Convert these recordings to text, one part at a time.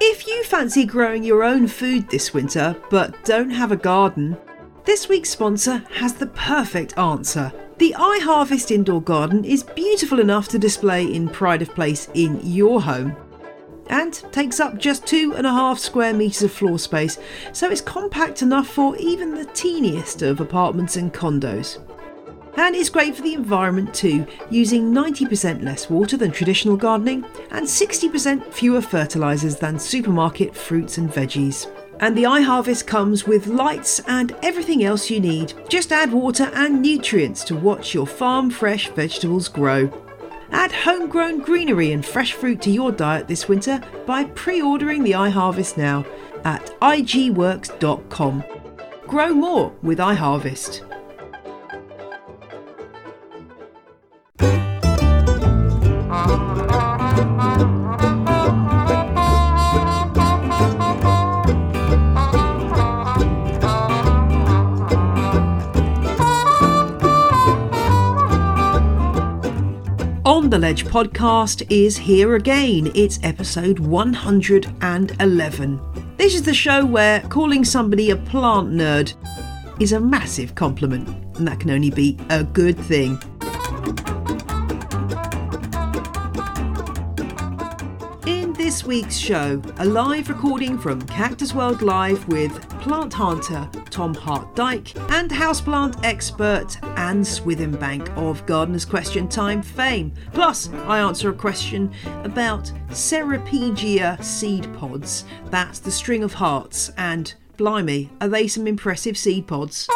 If you fancy growing your own food this winter but don't have a garden, this week's sponsor has the perfect answer. The iHarvest indoor garden is beautiful enough to display in pride of place in your home and takes up just two and a half square metres of floor space, so it's compact enough for even the teeniest of apartments and condos. And it's great for the environment too, using 90% less water than traditional gardening and 60% fewer fertilisers than supermarket fruits and veggies. And the iHarvest comes with lights and everything else you need. Just add water and nutrients to watch your farm fresh vegetables grow. Add homegrown greenery and fresh fruit to your diet this winter by pre ordering the iHarvest now at igworks.com. Grow more with iHarvest. The Ledge podcast is here again. It's episode 111. This is the show where calling somebody a plant nerd is a massive compliment, and that can only be a good thing. This week's show, a live recording from Cactus World Live with plant hunter Tom Hart Dyke and houseplant expert Anne Swithenbank of Gardener's Question Time fame. Plus, I answer a question about Ceropegia seed pods. That's the string of hearts, and blimey, are they some impressive seed pods?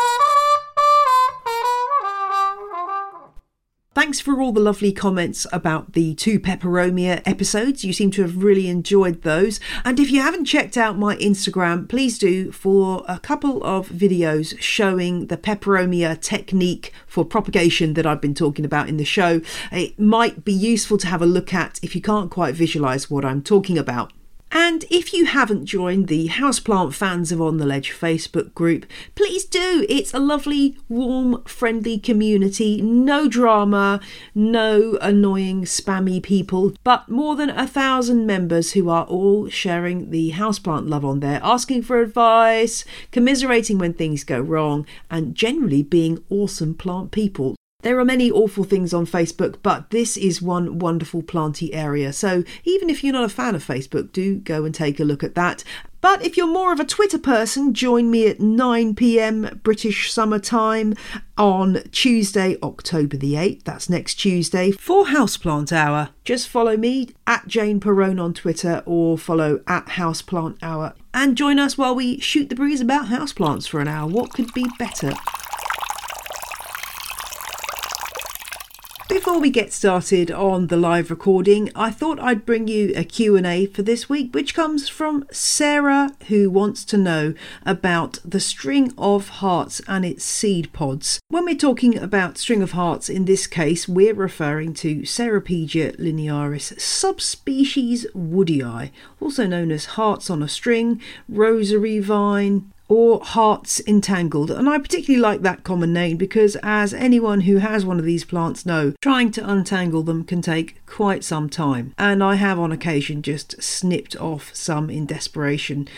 Thanks for all the lovely comments about the two Peperomia episodes. You seem to have really enjoyed those. And if you haven't checked out my Instagram, please do for a couple of videos showing the Peperomia technique for propagation that I've been talking about in the show. It might be useful to have a look at if you can't quite visualize what I'm talking about. And if you haven't joined the Houseplant Fans of On the Ledge Facebook group, please do. It's a lovely, warm, friendly community. No drama, no annoying, spammy people, but more than a thousand members who are all sharing the houseplant love on there, asking for advice, commiserating when things go wrong, and generally being awesome plant people. There are many awful things on Facebook, but this is one wonderful planty area. So even if you're not a fan of Facebook, do go and take a look at that. But if you're more of a Twitter person, join me at 9 pm British summer time on Tuesday, October the 8th. That's next Tuesday for Houseplant Hour. Just follow me at Jane Perrone on Twitter or follow at Houseplant Hour and join us while we shoot the breeze about houseplants for an hour. What could be better? Before we get started on the live recording, I thought I'd bring you a Q&A for this week which comes from Sarah who wants to know about the string of hearts and its seed pods. When we're talking about string of hearts in this case, we're referring to Ceropegia linearis subspecies woodii, also known as hearts on a string, rosary vine, or hearts entangled. And I particularly like that common name because, as anyone who has one of these plants know, trying to untangle them can take quite some time. And I have on occasion just snipped off some in desperation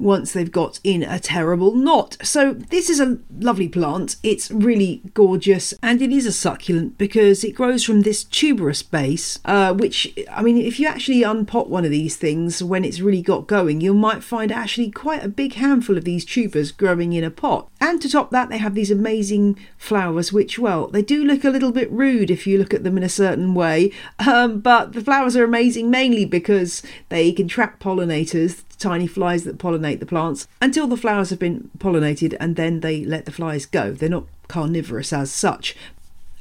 once they've got in a terrible knot. So, this is a lovely plant. It's really gorgeous and it is a succulent because it grows from this tuberous base, uh, which, I mean, if you actually unpot one of these things when it's really got going, you might find actually quite a big handful of these tubers growing in a pot. And to top that, they have these amazing flowers, which, well, they do look a little bit rude if you look at them in a certain way, um, but the flowers are amazing mainly because they can trap pollinators tiny flies that pollinate the plants until the flowers have been pollinated and then they let the flies go. They're not carnivorous as such.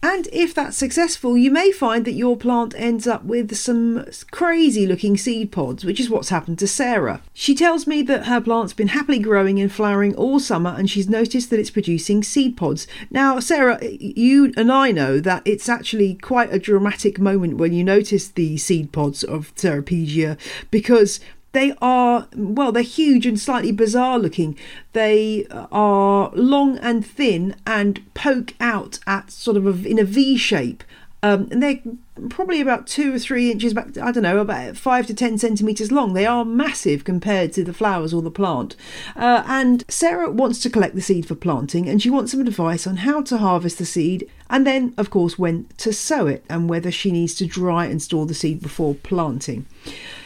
And if that's successful, you may find that your plant ends up with some crazy looking seed pods, which is what's happened to Sarah. She tells me that her plant's been happily growing and flowering all summer and she's noticed that it's producing seed pods. Now, Sarah, you and I know that it's actually quite a dramatic moment when you notice the seed pods of Ceropegia because they are, well, they're huge and slightly bizarre looking. They are long and thin and poke out at sort of a, in a V shape. Um, and they're probably about two or three inches back i don't know about five to ten centimeters long. They are massive compared to the flowers or the plant. Uh, and sarah wants to collect the seed for planting and she wants some advice on how to harvest the seed and then of course when to sow it and whether she needs to dry and store the seed before planting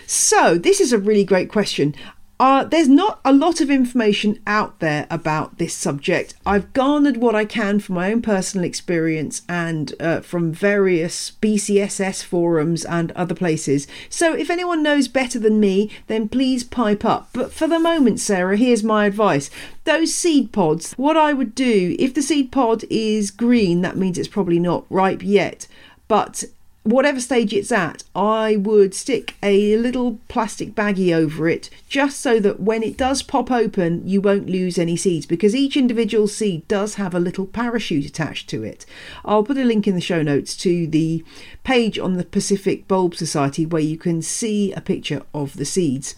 so this is a really great question uh, there's not a lot of information out there about this subject. I've garnered what I can from my own personal experience and uh, from various BCSS forums and other places. So if anyone knows better than me, then please pipe up. But for the moment, Sarah, here's my advice. Those seed pods, what I would do, if the seed pod is green, that means it's probably not ripe yet. But whatever stage it's at, I would stick a little plastic baggie over it just so that when it does pop open, you won't lose any seeds because each individual seed does have a little parachute attached to it. I'll put a link in the show notes to the page on the Pacific Bulb Society where you can see a picture of the seeds.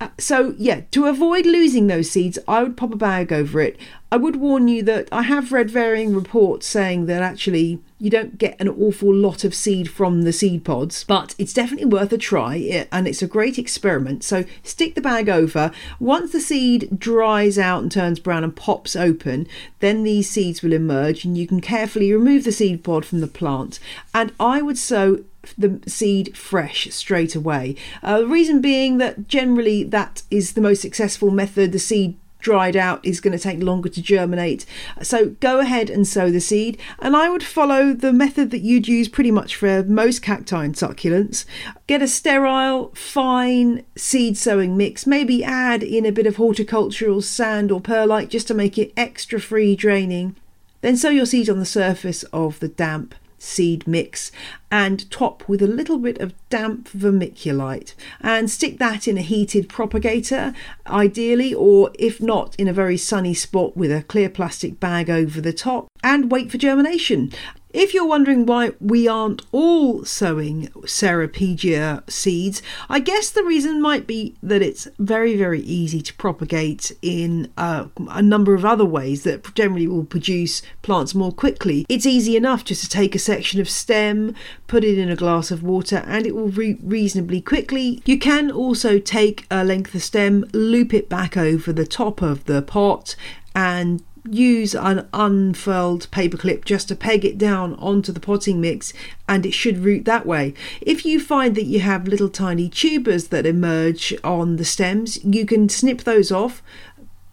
Uh, so, yeah, to avoid losing those seeds, I would pop a bag over it. I would warn you that I have read varying reports saying that actually you don't get an awful lot of seed from the seed pods, but it's definitely worth a try and it's a great experiment. So stick the bag over. Once the seed dries out and turns brown and pops open, then these seeds will emerge and you can carefully remove the seed pod from the plant. And I would sow the seed fresh straight away. Uh, the reason being that generally that is the most successful method. The seed dried out is going to take longer to germinate. So go ahead and sow the seed. And I would follow the method that you'd use pretty much for most cacti and succulents. Get a sterile, fine seed sowing mix. Maybe add in a bit of horticultural sand or perlite just to make it extra free draining. Then sow your seeds on the surface of the damp seed mix and top with a little bit of damp vermiculite and stick that in a heated propagator ideally or if not in a very sunny spot with a clear plastic bag over the top and wait for germination if you're wondering why we aren't all sowing Ceropegia seeds, I guess the reason might be that it's very, very easy to propagate in uh, a number of other ways that generally will produce plants more quickly. It's easy enough just to take a section of stem, put it in a glass of water, and it will re- reasonably quickly. You can also take a length of stem, loop it back over the top of the pot, and use an unfurled paperclip just to peg it down onto the potting mix and it should root that way. If you find that you have little tiny tubers that emerge on the stems, you can snip those off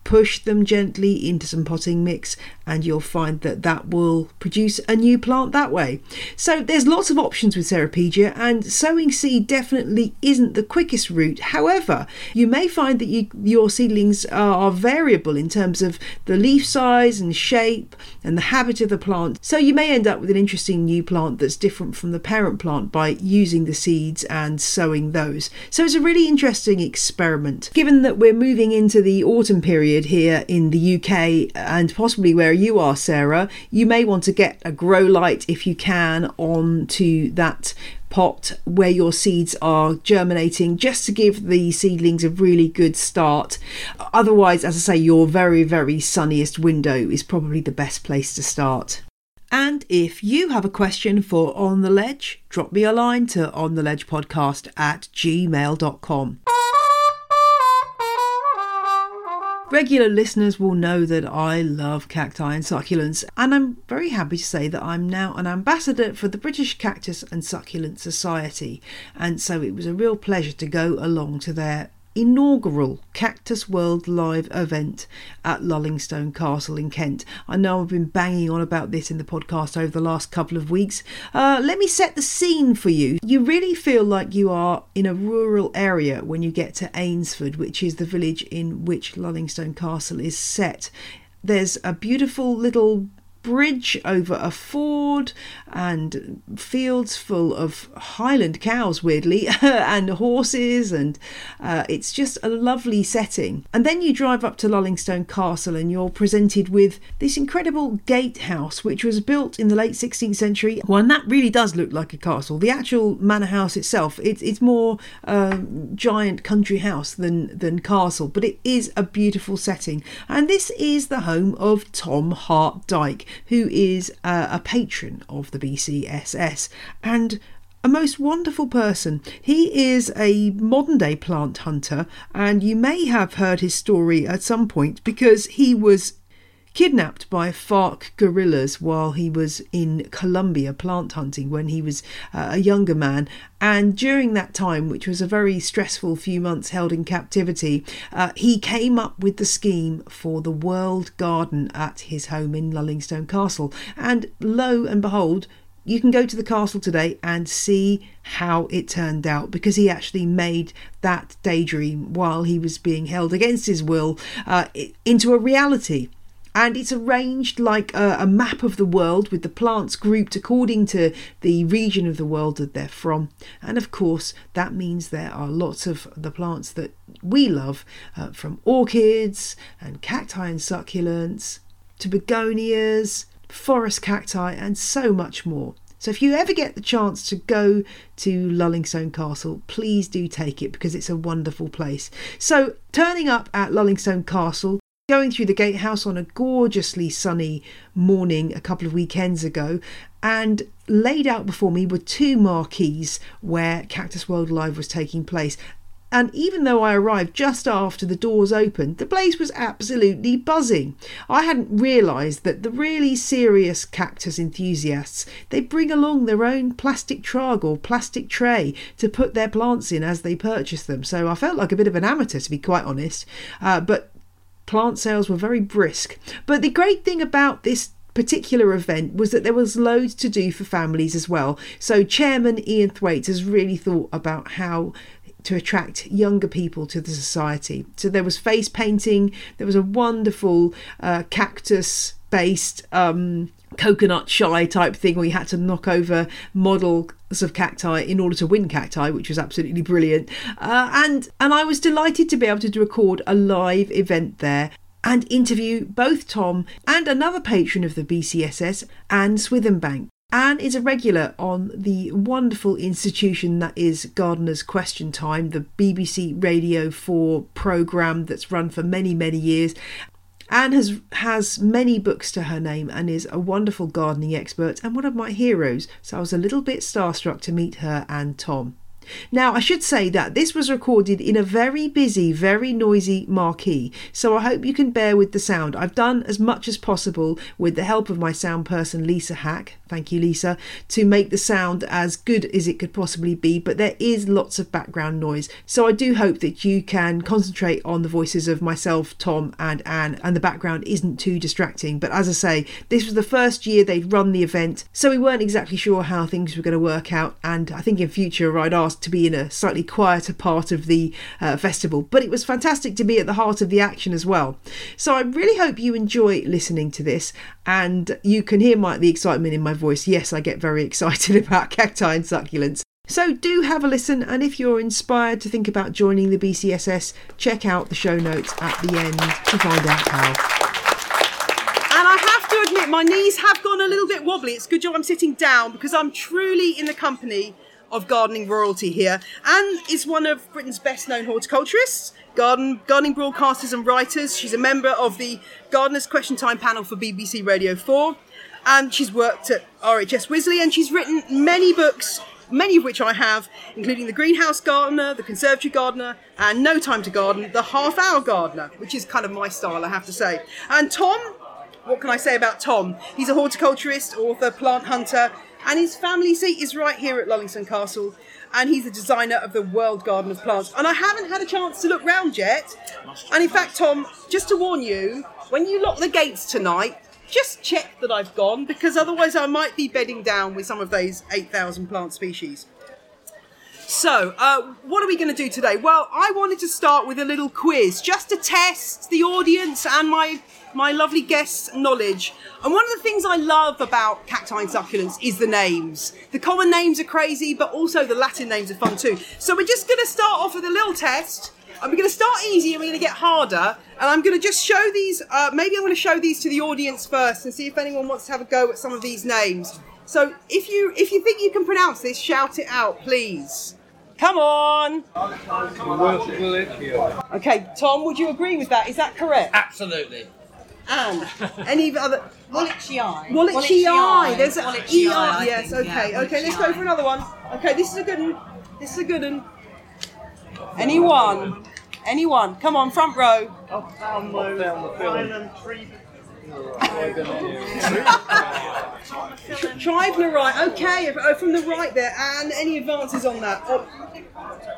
push them gently into some potting mix and you'll find that that will produce a new plant that way. So there's lots of options with Ceropegia and sowing seed definitely isn't the quickest route. However, you may find that you, your seedlings are variable in terms of the leaf size and shape and the habit of the plant. So you may end up with an interesting new plant that's different from the parent plant by using the seeds and sowing those. So it's a really interesting experiment. Given that we're moving into the autumn period here in the UK and possibly where you are, Sarah, you may want to get a grow light if you can onto that pot where your seeds are germinating just to give the seedlings a really good start. Otherwise, as I say, your very, very sunniest window is probably the best place to start. And if you have a question for On the Ledge, drop me a line to ontheledgepodcast at gmail.com. Regular listeners will know that I love cacti and succulents, and I'm very happy to say that I'm now an ambassador for the British Cactus and Succulent Society, and so it was a real pleasure to go along to their inaugural Cactus World Live event at Lullingstone Castle in Kent. I know I've been banging on about this in the podcast over the last couple of weeks. Uh, let me set the scene for you. You really feel like you are in a rural area when you get to Eynsford, which is the village in which Lullingstone Castle is set. There's a beautiful little bridge over a ford and fields full of Highland cows, weirdly, and horses, and uh, it's just a lovely setting. And then you drive up to Lullingstone Castle and you're presented with this incredible gatehouse, which was built in the late 16th century. Well, and that really does look like a castle. The actual manor house itself, it's, it's more um, giant country house than, than castle, but it is a beautiful setting. And this is the home of Tom Hart Dyke who is a patron of the BCSS and a most wonderful person. He is a modern day plant hunter, and you may have heard his story at some point because he was kidnapped by FARC guerrillas while he was in Colombia plant hunting when he was uh, a younger man. And during that time, which was a very stressful few months held in captivity, uh, he came up with the scheme for the World Garden at his home in Lullingstone Castle. And lo and behold, you can go to the castle today and see how it turned out because he actually made that daydream while he was being held against his will uh, into a reality and it's arranged like a, a, map of the world with the plants grouped according to the region of the world that they're from. And of course, that means there are lots of the plants that we love, uh, from orchids and cacti and succulents to begonias, forest cacti, and so much more. So if you ever get the chance to go to Lullingstone Castle, please do take it because it's a wonderful place. So turning up at Lullingstone Castle, going through the gatehouse on a gorgeously sunny morning a couple of weekends ago, and laid out before me were two marquees where Cactus World Live was taking place. And even though I arrived just after the doors opened, the place was absolutely buzzing. I hadn't realised that the really serious cactus enthusiasts, they bring along their own plastic trug or plastic tray to put their plants in as they purchase them. So I felt like a bit of an amateur, to be quite honest. Uh, but plant sales were very brisk. But the great thing about this particular event was that there was loads to do for families as well. So Chairman Ian Thwaites has really thought about how to attract younger people to the society. So there was face painting, there was a wonderful uh, cactus based um, coconut shy type thing where you had to knock over models of cacti in order to win cacti, which was absolutely brilliant. Uh, and and I was delighted to be able to record a live event there and interview both Tom and another patron of the BCSS, Anne Swithenbank. Anne is a regular on the wonderful institution that is Gardener's Question Time, the BBC Radio 4 programme that's run for many, many years. Anne has has many books to her name and is a wonderful gardening expert and one of my heroes, so I was a little bit starstruck to meet her and Tom. Now, I should say that this was recorded in a very busy, very noisy marquee, so I hope you can bear with the sound. I've done as much as possible with the help of my sound person, Lisa Hack, thank you, Lisa, to make the sound as good as it could possibly be, but there is lots of background noise, so I do hope that you can concentrate on the voices of myself, Tom, and Anne, and the background isn't too distracting. But as I say, this was the first year they'd run the event, so we weren't exactly sure how things were going to work out, and I think in future I'd ask to be in a slightly quieter part of the uh, festival, but it was fantastic to be at the heart of the action as well. So I really hope you enjoy listening to this and you can hear my, the excitement in my voice. Yes, I get very excited about cacti and succulents. So do have a listen, and if you're inspired to think about joining the BCSS, check out the show notes at the end to find out how. And I have to admit, my knees have gone a little bit wobbly. It's good job I'm sitting down because I'm truly in the company of gardening royalty here. Anne is one of Britain's best known horticulturists, garden, gardening broadcasters, and writers. She's a member of the Gardeners Question Time panel for BBC Radio 4, and she's worked at RHS Wisley, and she's written many books. Many of which I have, including The Greenhouse Gardener, The Conservatory Gardener, and No Time to Garden, The Half Hour Gardener, which is kind of my style, I have to say. And Tom, what can I say about Tom? He's a horticulturist, author, plant hunter, and his family seat is right here at Lullingstone Castle. And he's the designer of the World Garden of Plants. And I haven't had a chance to look round yet. And in fact, Tom, just to warn you, when you lock the gates tonight, just check that I've gone because otherwise I might be bedding down with some of those 8,000 plant species. So, uh, what are we going to do today? Well, I wanted to start with a little quiz just to test the audience and my my lovely guests' knowledge. And one of the things I love about cacti and succulents is the names. The common names are crazy, but also the Latin names are fun too. So we're just going to start off with a little test. And we're going to start easy and we're going to get harder. And I'm going to just show these, uh, maybe I'm going to show these to the audience first and see if anyone wants to have a go at some of these names. So if you if you think you can pronounce this, shout it out, please. Come on. Okay, Tom, would you agree with that? Is that correct? Absolutely. And any other? Wallacei. Wallacei. There's a Wallacei, ER. I Yes. think, Okay. yeah, okay. Let's go for another one. Okay. This is a good one. This is a good one. Anyone? Anyone? Come on, front row. Tribner right. Okay. Oh, from the right there. And any advances on that? Oh,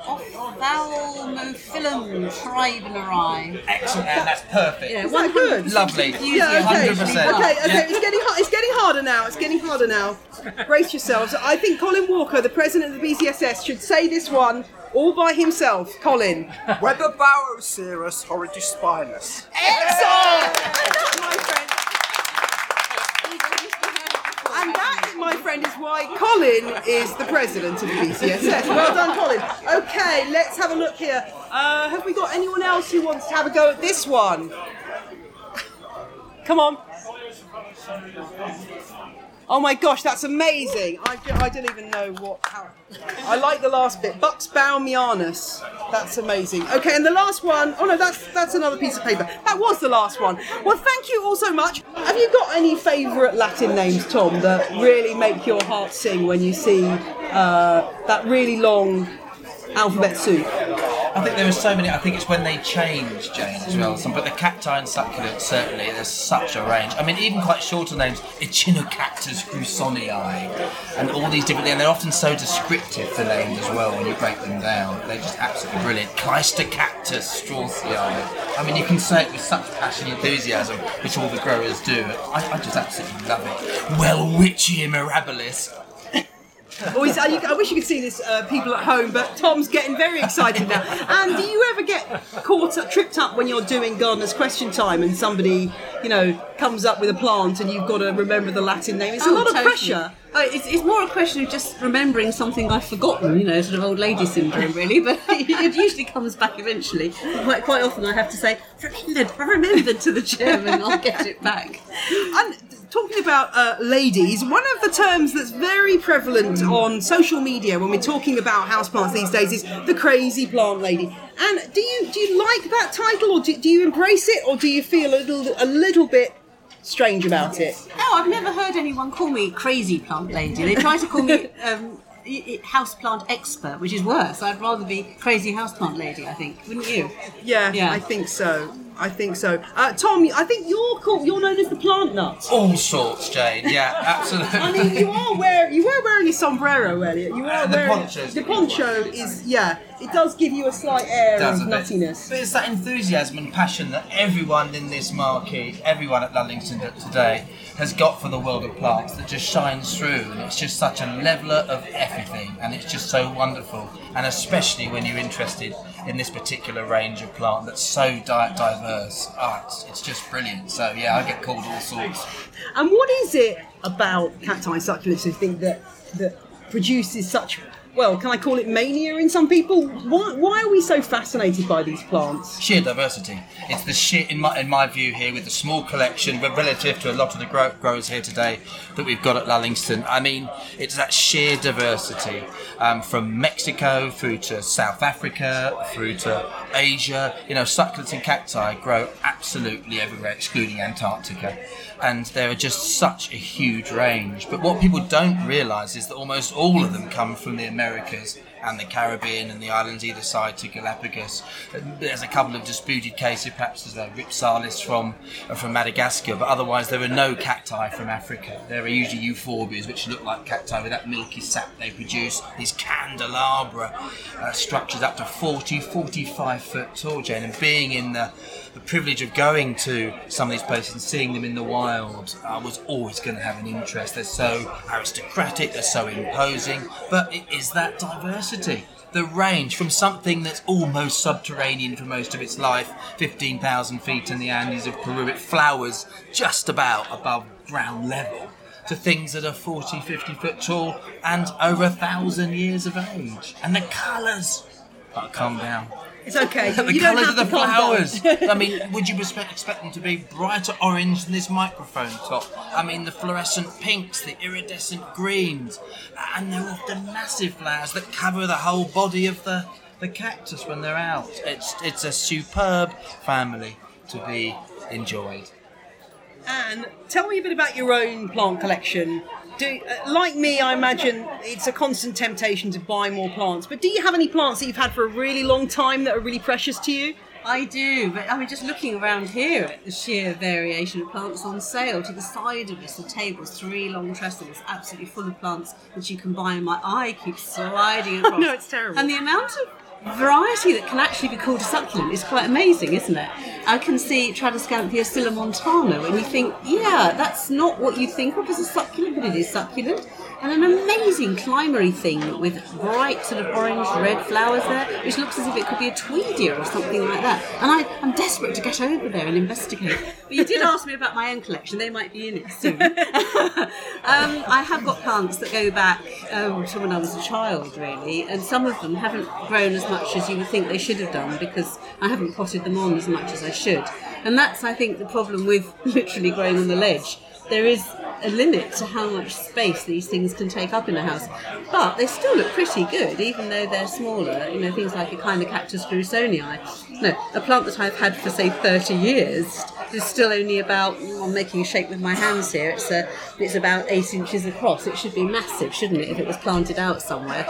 Ophthalmophyllum triebneri. Excellent, Anne, that's perfect. Yeah, Is that good? Lovely. Yeah, okay. 100%. Okay, okay, Yeah. it's getting hard. It's getting harder now. It's getting harder now. Brace yourselves. I think Colin Walker, the president of the BCSS, should say this one all by himself. Colin. Weberbauerocereus horridispinus. Excellent! my friend. And that, my friend, is why Colin is the president of the BCSS. Well done, Colin. Okay, let's have a look here. Uh, have we got anyone else who wants to have a go at this one? Come on. Oh my gosh, that's amazing! I, I don't even know what. How, I like the last bit. buxbaumianus. That's amazing. Okay, and the last one oh no, that's that's another piece of paper. That was the last one. Well, thank you all so much. Have you got any favourite Latin names, Tom, that really make your heart sing when you see uh, that really long alphabet soup? I think there are so many. I think it's when they change, Jane, as well. Some, but the cacti and succulents certainly. There's such a range. I mean, even quite shorter names, Echinocactus grusonii, and all these different. And they're often so descriptive the names as well when you break them down. They're just absolutely brilliant. Cleistocactus straussii. I mean, you can say it with such passion and enthusiasm, which all the growers do. I, I just absolutely love it. Welwitschia mirabilis. You, I wish you could see this, uh, people at home, but Tom's getting very excited now. And do you ever get caught up, tripped up when you're doing gardener's question time and somebody, you know, comes up with a plant and you've got to remember the Latin name? It's a Oh, lot of pressure. Oh, it's, it's more a question of just remembering something I've forgotten, you know, sort of old lady syndrome, really. But it usually comes back eventually. Quite, quite often, I have to say, "Remembered, I remembered" to the chairman. I'll get it back. And talking about uh, ladies, one of the terms that's very prevalent on social media when we're talking about houseplants these days is the crazy plant lady. And do you do you like that title, or do, do you embrace it, or do you feel a little a little bit strange about it? No, I've never heard anyone call me crazy plant lady. They try to call me um, houseplant expert, which is worse. I'd rather be crazy houseplant lady. I think, wouldn't you? Yeah, Yeah. I think so. I think so. Uh, Tom, I think you're called, you're known as the plant nut. All sorts, Jane. Yeah, absolutely. I mean, you are wearing you were wearing a sombrero earlier. You are And the wearing poncho's the poncho is yeah. It does give you a slight air of nuttiness. But it's that enthusiasm and passion that everyone in this marquee, everyone at Lullingstone today, has got for the world of plants that just shines through. And it's just such a leveller of everything, and it's just so wonderful. And especially when you're interested in this particular range of plant that's so di- diverse, oh, it's, it's just brilliant. So yeah, I get called all sorts. And what is it about cacti succulents you think that that produces such well, can I call it mania in some people? Why, why are we so fascinated by these plants? sheer diversity. It's the sheer, in my in my view here, with the small collection, but relative to a lot of the grow, growers here today that we've got at Lullingstone. I mean, it's that sheer diversity um, from Mexico through to South Africa, through to Asia. You know, succulents and cacti grow absolutely everywhere, excluding Antarctica. And there are just such a huge range. But what people don't realise is that almost all of them come from the Americas and the Caribbean and the islands either side to Galapagos. There's a couple of disputed cases, perhaps there's a Rhipsalis from uh, from Madagascar, but otherwise there are no cacti from Africa. There are usually euphorbias, which look like cacti with that milky sap they produce. These candelabra uh, structures up to 40, 45 foot tall, Jane, and being in the the privilege of going to some of these places and seeing them in the wild, I was always going to have an interest. They're so aristocratic, they're so imposing, but it is that diversity. The range from something that's almost subterranean for most of its life, 15,000 feet in the Andes of Peru, it flowers just about above ground level, to things that are 40, 50 foot tall and over a thousand years of age. And the colours. Oh, calm down It's okay. the you don't colours of the to calm down. flowers. I mean, would you expect, expect them to be brighter orange than this microphone top? I mean, the fluorescent pinks, the iridescent greens, and they're often massive flowers that cover the whole body of the, the cactus when they're out. It's it's a superb family to be enjoyed. And tell me a bit about your own plant collection. Do, uh, like me, I imagine it's a constant temptation to buy more plants. But do you have any plants that you've had for a really long time that are really precious to you? I do, but I mean, just looking around here at the sheer variation of plants on sale, to the side of us, the tables, three long trestles, absolutely full of plants which you can buy, and my eye keeps sliding across. No, it's terrible. And the amount of variety that can actually be called a succulent is quite amazing, isn't it? I can see Tradescantia sillamontana, and you think, yeah, that's not what you think of as a succulent, but it is succulent. And an amazing climbery thing with bright sort of orange red flowers there, which looks as if it could be a tweedia or something like that. And I, I'm desperate to get over there and investigate. But you did ask me about my own collection, they might be in it soon. um, I have got plants that go back um, to when I was a child, really, and some of them haven't grown as much as you would think they should have done because I haven't potted them on as much as I should. And that's, I think, the problem with literally growing on the ledge. There is a limit to how much space these things can take up in a house, but they still look pretty good, even though they're smaller. You know, things like Echinocactus grusonii. No, a plant that I've had for say 30 years is still only about. I'm making a shape with my hands here. It's a, it's about eight inches across. It should be massive, shouldn't it, if it was planted out somewhere?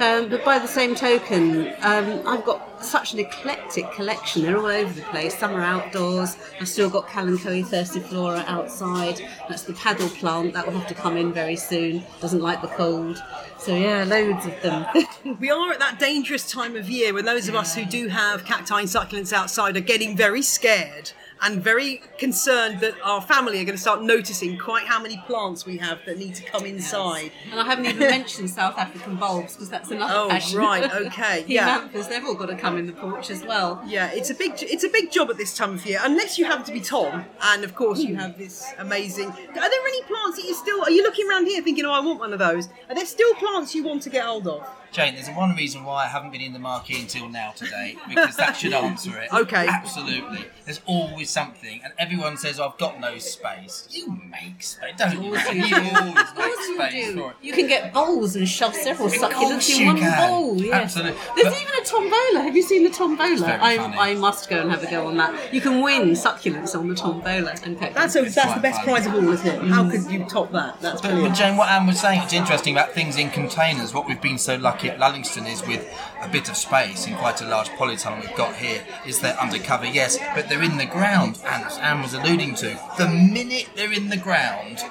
Um, but by the same token, um, I've got such an eclectic collection. They're all over the place. Some are outdoors. I've still got Kalanchoe thyrsiflora outside. That's the paddle plant. That will have to come in very soon. Doesn't like the cold. So yeah, loads of them. We are at that dangerous time of year when those of us who do have cacti and succulents outside are getting very scared and very concerned that our family are going to start noticing quite how many plants we have that need to come inside. and I haven't even mentioned South African bulbs because that's another Oh, passion. right, okay, yeah. Haemanthus, they've all got to come in the porch as well. Yeah, it's a big it's a big job at this time of year, unless you happen to be Tom, and of course you hmm. have this amazing. Are there any plants that you still? Are you looking around here thinking, "Oh, I want one of those"? Are there still plants you want to get hold of? Jane, there's one reason why I haven't been in the marquee until now today, because that should answer it. Okay. Absolutely. There's always something, and everyone says, I've got no space. You make space, don't you? course You you always Of make course you space do. for it. You can get bowls and shove several Of succulents in you one can. bowl. Yes. Absolutely. There's But- even a tombola. Have you seen the tombola? very I, funny. I must go and have a go on that. You can win succulents on the tombola and pick That's a, that's the best fun. prize of all, isn't it? How mm. could you top that? That's But, brilliant. but Jane, what Anne was saying, it's interesting about things in containers. What we've been so lucky at Lullingstone is with a bit of space in quite a large polytunnel we've got here, is they're undercover, yes, but they're in the ground. And as Anne was alluding to, the minute they're in the ground,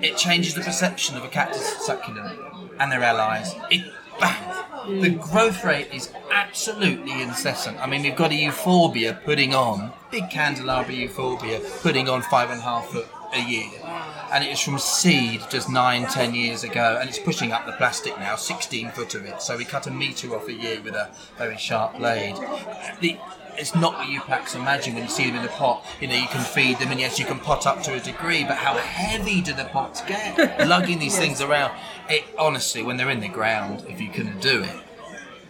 it changes the perception of a cactus succulent and their allies. It bang. The mm. growth rate is absolutely incessant. I mean, we've got a euphorbia putting on big candelabra euphorbia putting on five and a half foot a year, and it is from seed just nine, ten years ago, and it's pushing up the plastic now, 16 foot of it. So we cut a metre off a year with a very sharp blade. The, it's not what you perhaps imagine when you see them in the pot. You know, you can feed them, and yes, you can pot up to a degree, but how heavy do the pots get? Lugging these things around. It honestly, when they're in the ground, if you can do it,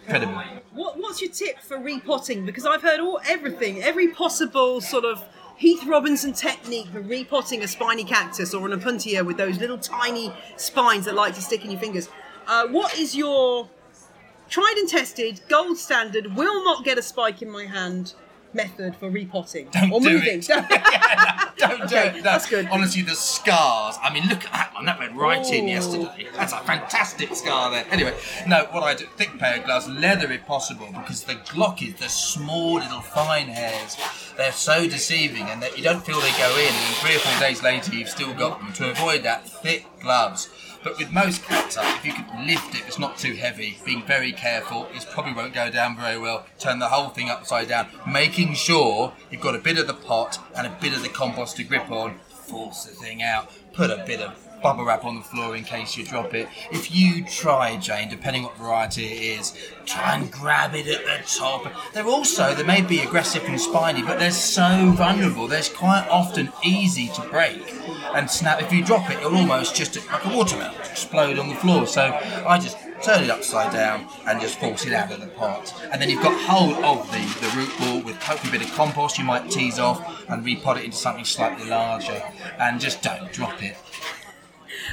incredible. What, what's your tip for repotting? Because I've heard all everything, every possible sort of Heath Robinson technique for repotting a spiny cactus or an opuntia with those little tiny spines that like to stick in your fingers. Uh, what is your tried and tested, gold standard, will not get a spike in my hand method for repotting Don't or do moving? it. Don't do Okay, it. that's good. Honestly, the scars. I mean, look at that one. That went right in Oh. yesterday. That's a fantastic scar there. Anyway, no, what I do, thick pair of gloves, leather if possible, because the glochids the small little fine hairs. They're so deceiving, and that you don't feel they go in, and three or four days later you've still got them. To avoid that, thick gloves. But with most cacti, uh, if you can lift it, it's not too heavy. Being very careful, it probably won't go down very well. Turn the whole thing upside down, making sure you've got a bit of the pot and a bit of the compost to grip on. Force the thing out. Put a bit of bubble wrap on the floor in case you drop it. If you try, Jane, depending what variety it is, try and grab it at the top. They're also, they may be aggressive and spiny, but they're so vulnerable. They're quite often easy to break and snap. If you drop it, it'll almost just, like a watermelon, explode on the floor. So I just turn it upside down and just force it out of the pot. And then you've got hold of the, the root ball with hopefully a bit of compost you might tease off and repot it into something slightly larger. And just don't drop it.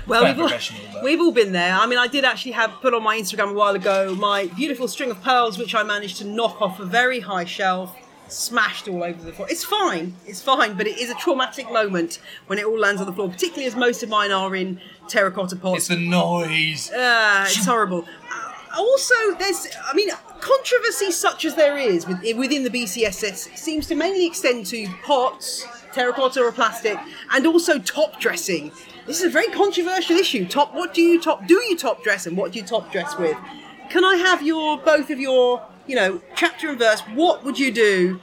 Well, we've all, we've all been there. I mean, I did actually have put on my Instagram a while ago my beautiful string of pearls, which I managed to knock off a very high shelf. smashed all over the floor. It's fine, it's fine, but it is a traumatic moment when it all lands on the floor, particularly as most of mine are in terracotta pots. It's the noise. Ah, it's horrible. Uh, Also, there's, I mean, controversy such as there is within the BCSS seems to mainly extend to pots, terracotta or plastic, and also top dressing. This is a very controversial issue. Top, what do you top? Do you top dress, and what do you top dress with? Can I have your both of your, you know, chapter and verse? What would you do?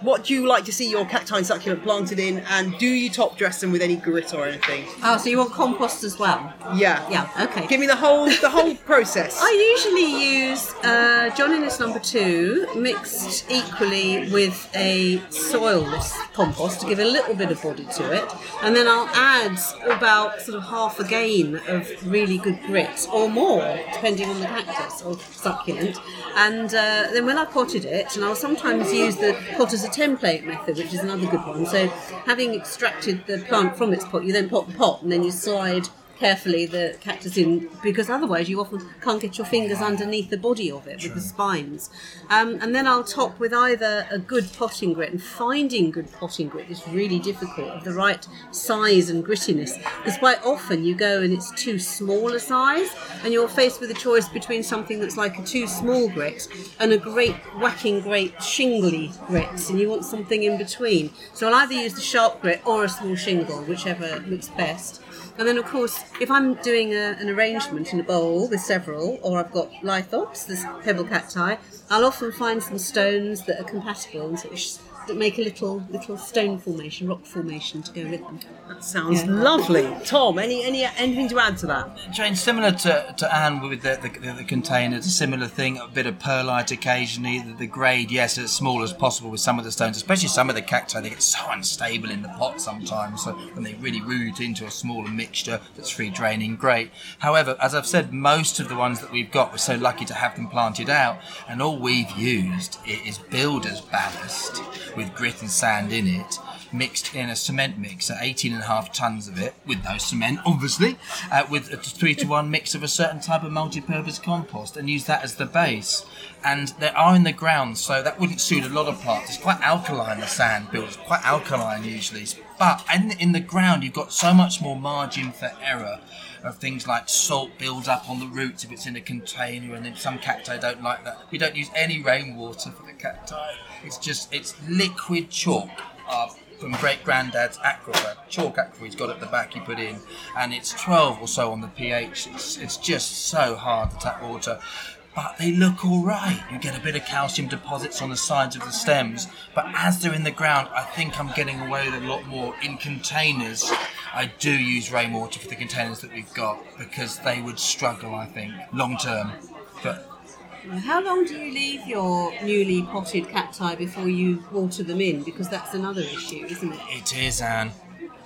What do you like to see your cacti succulent planted in, and do you top dress them with any grit or anything? Oh, so you want compost as well? Yeah, Yeah, okay. Give me the whole the whole process. I usually use uh, John Innes number two mixed equally with a soilless compost to give a little bit of body to it, and then I'll add about sort of half a gain of really good grit or more, depending on the cactus or succulent. And uh, then when I potted it, and I'll sometimes use the pot as a template method, which is another good one. So having extracted the plant from its pot, you then pot the pot, and then you slide carefully the cactus in because otherwise you often can't get your fingers underneath the body of it with the spines. Um, and then I'll top with either a good potting grit, and finding good potting grit is really difficult of the right size and grittiness because quite often you go and it's too small a size, and you're faced with a choice between something that's like a too small grit and a great whacking great shingly grit, and you want something in between. So I'll either use the sharp grit or a small shingle, whichever looks best. And then, of course, if I'm doing a, an arrangement in a bowl with several, or I've got lithops, this pebble cacti, I'll often find some stones that are compatible and sort of that make a little little stone formation, rock formation to go with them. That sounds Yeah. lovely. Tom, any any anything to add to that? Jane, similar to, to Anne with the, the, the containers, a similar thing, a bit of perlite occasionally, the, the grade, yes, as small as possible with some of the stones, especially some of the cacti, they get so unstable in the pot sometimes, so when they really root into a smaller mixture that's free draining, great. However, as I've said, most of the ones that we've got, we're so lucky to have them planted out, and all we've used is builder's ballast with grit and sand in it mixed in a cement mix at 18 and a half tons of it with no cement obviously uh, with a 3 to 1 mix of a certain type of multi-purpose compost and use that as the base. And they are in the ground so that wouldn't suit a lot of plants. It's quite alkaline the sand builds quite alkaline usually. But in, in the ground you've got so much more margin for error of things like salt builds up on the roots if it's in a container and then some cacti don't like that we don't use any rainwater for the cacti it's just it's liquid chalk uh, from great granddad's aquifer, chalk aquifer he's got at the back he put in, and it's 12 or so on the pH. It's, it's just so hard, the tap water. But they look all right. You get a bit of calcium deposits on the sides of the stems, but as they're in the ground, I think I'm getting away with a lot more. In containers, I do use rainwater for the containers that we've got because they would struggle, I think, long term. But How long do you leave your newly potted cacti before you water them in? Because that's another issue, isn't it? it is, Anne.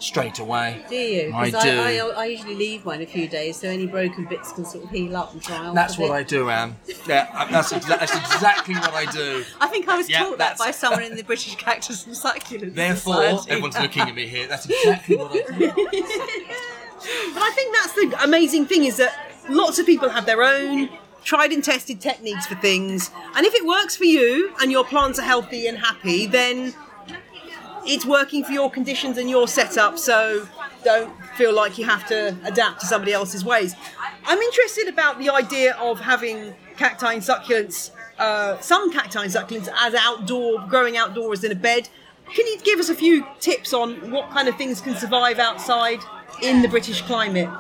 Straight away. Do you? I do. I, I, I usually leave mine a few days so any broken bits can sort of heal up and dry off. That's what bit. I do, Anne. Yeah, uh, that's, exa- that's exactly what I do. I think I was Yeah, taught that by someone in the British Cactus and Succulent Therefore, Society. everyone's looking at me here. That's exactly what I do. But I think that's the amazing thing is that lots of people have their own tried and tested techniques for things, and if it works for you and your plants are healthy and happy, then it's working for your conditions and your setup. So don't feel like you have to adapt to somebody else's ways. I'm interested about the idea of having cacti and succulents, uh, some cacti and succulents as outdoor, growing outdoors in a bed. Can you give us a few tips on what kind of things can survive outside in the British climate?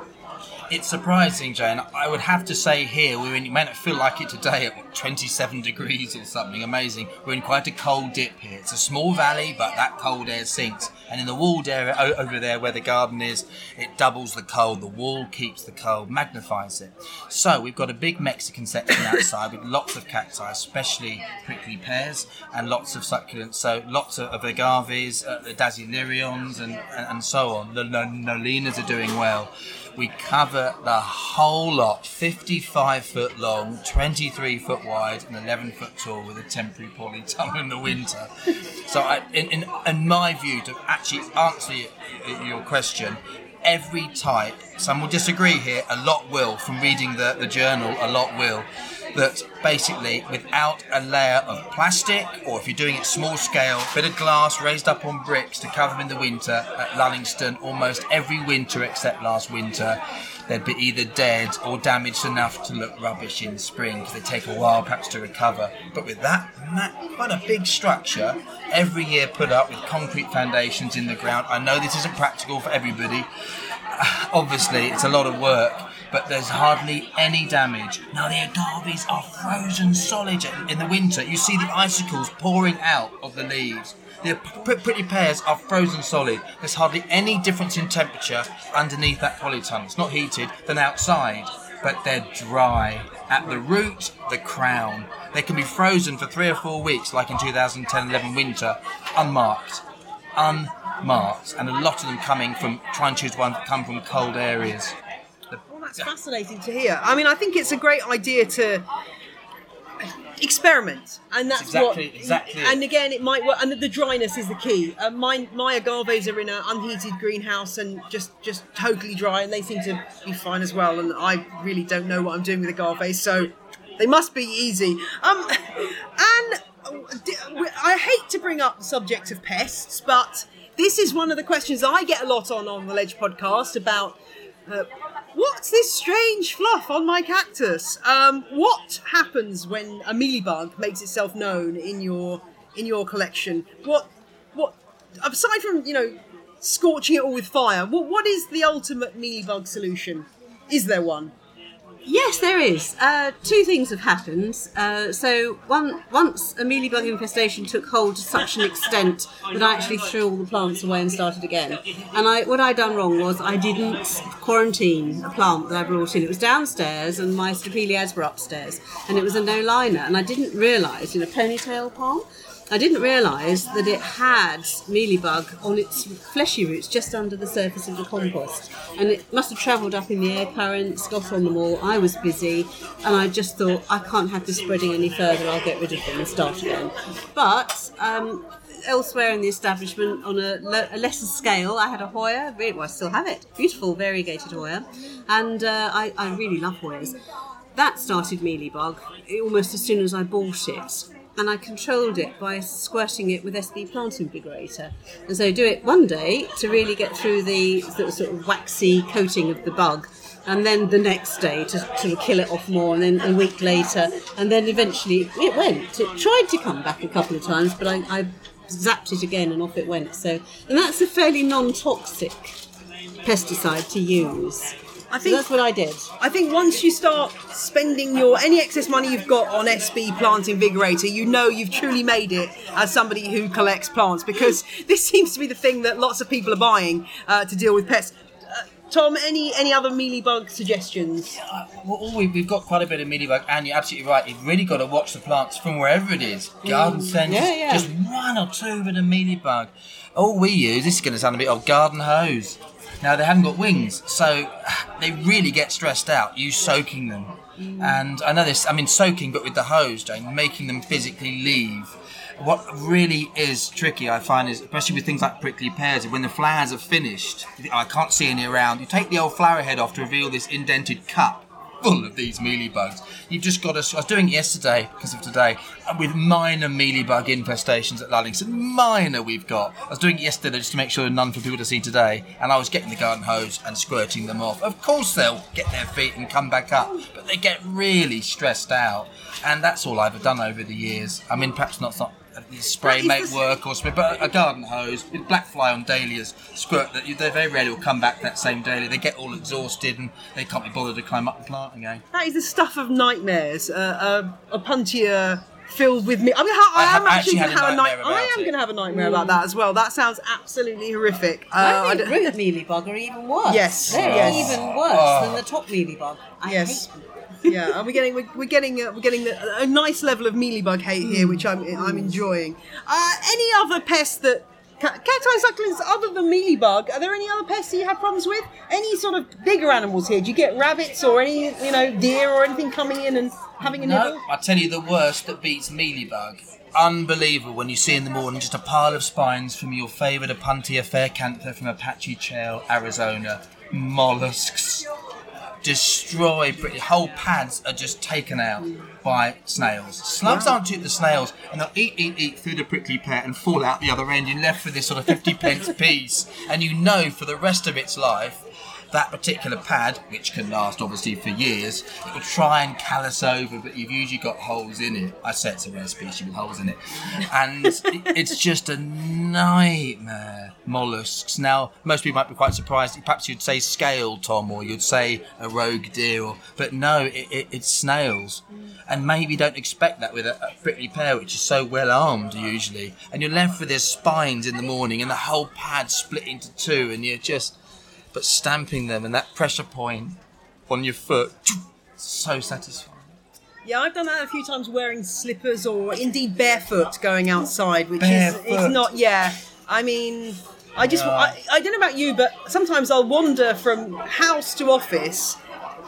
It's surprising, Jane. I would have to say here, we're in, may not feel like it today at 27 degrees or something amazing. We're in quite a cold dip here. It's a small valley, but that cold air sinks. And in the walled area over there where the garden is, it doubles the cold. The wall keeps the cold, magnifies it. So we've got a big Mexican section outside with lots of cacti, especially prickly pears, and lots of succulents. So lots of, of agaves, uh, the and, and, and so on. The nolinas are doing well. We cover the whole lot, 55 foot long, 23 foot wide, and 11 foot tall with a temporary polytunnel in the winter. So, I, in, in, in my view, to actually answer your question, every type, some will disagree here, a lot will, from reading the, the journal, a lot will. That basically, without a layer of plastic, or if you're doing it small scale, bit of glass raised up on bricks to cover them in the winter at Lullingstone, almost every winter except last winter, they'd be either dead or damaged enough to look rubbish in spring because they take a while perhaps to recover. But with that, that quite a big structure, every year put up with concrete foundations in the ground. I know this isn't practical for everybody. Obviously, it's a lot of work, but there's hardly any damage. Now the agaves are frozen solid in the winter. You see the icicles pouring out of the leaves. The prickly pears are frozen solid. There's hardly any difference in temperature underneath that polytunnel. It's not heated than outside, but they're dry. At the root, the crown. They can be frozen for three or four weeks, like in 2010-11 winter, unmarked. Unmarked. And a lot of them coming from, try and choose one that come from cold areas. That's fascinating to hear. I mean, I think it's a great idea to experiment, and that's exactly- what. exactly And again, it might work. And the dryness is the key. Uh, my my agaves are in an unheated greenhouse and just just totally dry, and they seem to be fine as well. And I really don't know what I'm doing with agaves, so they must be easy. Um, and I hate to bring up the subject of pests, but this is one of the questions I get a lot on on the Ledge podcast about. Uh, What's this strange fluff on my cactus? Um, what happens when a mealybug makes itself known in your in your collection? What what aside from you know scorching it all with fire? What what is the ultimate mealybug solution? Is there one? Yes, there is. Uh, two things have happened. Uh, so, one once a mealybug infestation took hold to such an extent that I actually threw all the plants away and started again. And I, what I'd done wrong was I didn't quarantine a plant that I brought in. It was downstairs, and my stapeliads were upstairs, and it was a Nolina. And I didn't realise, in a ponytail palm. I didn't realise that it had mealybug on its fleshy roots just under the surface of the compost. And it must have travelled up in the air currents, got on them all. I was busy and I just thought, I can't have this spreading any further, I'll get rid of them and start again. But um, elsewhere in the establishment, on a, le- a lesser scale, I had a Hoya, well, I still have it, beautiful variegated Hoya. And uh, I, I really love Hoyas. That started mealybug almost as soon as I bought it and I controlled it by squirting it with SB plant invigorator. And so do it one day to really get through the sort of, waxy coating of the bug. And then the next day to sort of kill it off more, and then a week later, and then eventually it went. It tried to come back a couple of times, but I, I zapped it again and off it went. So, and that's a fairly non-toxic pesticide to use. I So think that's what I did. I think once you start spending your any excess money you've got on SB Plant Invigorator, you know you've truly made it as somebody who collects plants because this seems to be the thing that lots of people are buying uh, to deal with pests. Uh, Tom, any any other mealybug suggestions? Well, we, we've got quite a bit of mealybug, and you're absolutely right. You've really got to watch the plants from wherever it is. Garden centres, yeah, yeah. just one or two with a mealybug. All we use, this is going to sound a bit old, garden hose. Now they haven't got wings, so they really get stressed out. You soaking them, and I know this. I mean, soaking, but with the hose, Jane, making them physically leave. What really is tricky, I find, is especially with things like prickly pears, when the flowers are finished, I can't see any around. You take the old flower head off to reveal this indented cup full of these mealybugs. You've just got to. I was doing it yesterday because of today uh, with minor mealybug infestations at Lullingstone. Minor, we've got. I was doing it yesterday just to make sure none for people to see today, and I was getting the garden hose and squirting them off. Of course, they'll get their feet and come back up, but they get really stressed out, and that's all I've done over the years. I mean, perhaps not. not Spray That is make work or spray, but a garden hose with black fly on dahlias squirt that they very rarely will come back that same dahlia. They get all exhausted and they can't be bothered to climb up the plant again. That is the stuff of nightmares. Uh, uh, Opuntia filled with me. I mean, how, I, I am actually actually going to have a nightmare I about am going to have a nightmare about that as well. That sounds absolutely horrific. Uh, I don't- think root mealybug are even worse. Yes, they're yes. even worse Oh. than the top mealybug. I Yes. hate them. Yeah, and we're getting we're, we're getting uh, we're getting the, a nice level of mealybug hate here, which I'm I'm enjoying. Uh, any other pests that ca- cacti succulents other than mealybug? Are there any other pests that you have problems with? Any sort of bigger animals here? Do you get rabbits or any you know deer or anything coming in and having a No, nibble? I tell you the worst that beats mealybug. Unbelievable when you see in the morning just a pile of spines from your favourite Opuntia phaeacantha from Apache Trail, Arizona. Mollusks. Destroy. pretty- Whole pads are just taken out by snails. Slugs aren't too the snails, and they'll eat, eat, eat through the prickly pear and fall out the other end. You're left with this sort of fifty pence piece, and you know for the rest of its life. That particular pad, which can last obviously for years, it will try and callus over, but you've usually got holes in it. I say it's a rare species with holes in it, and it's just a nightmare. Mollusks. Now, most people might be quite surprised. Perhaps you'd say scale, Tom, or you'd say a rogue deer, or, but no, it, it, it's snails. And maybe don't expect that with a, a prickly pear, which is so well armed usually. And you're left with their spines in the morning, and the whole pad split into two, and you're just, but stamping them, and that pressure point on your foot, so satisfying. Yeah, I've done that a few times wearing slippers or indeed barefoot going outside, which is it's not. Yeah, I mean, I just I, I don't know about you, but sometimes I'll wander from house to office,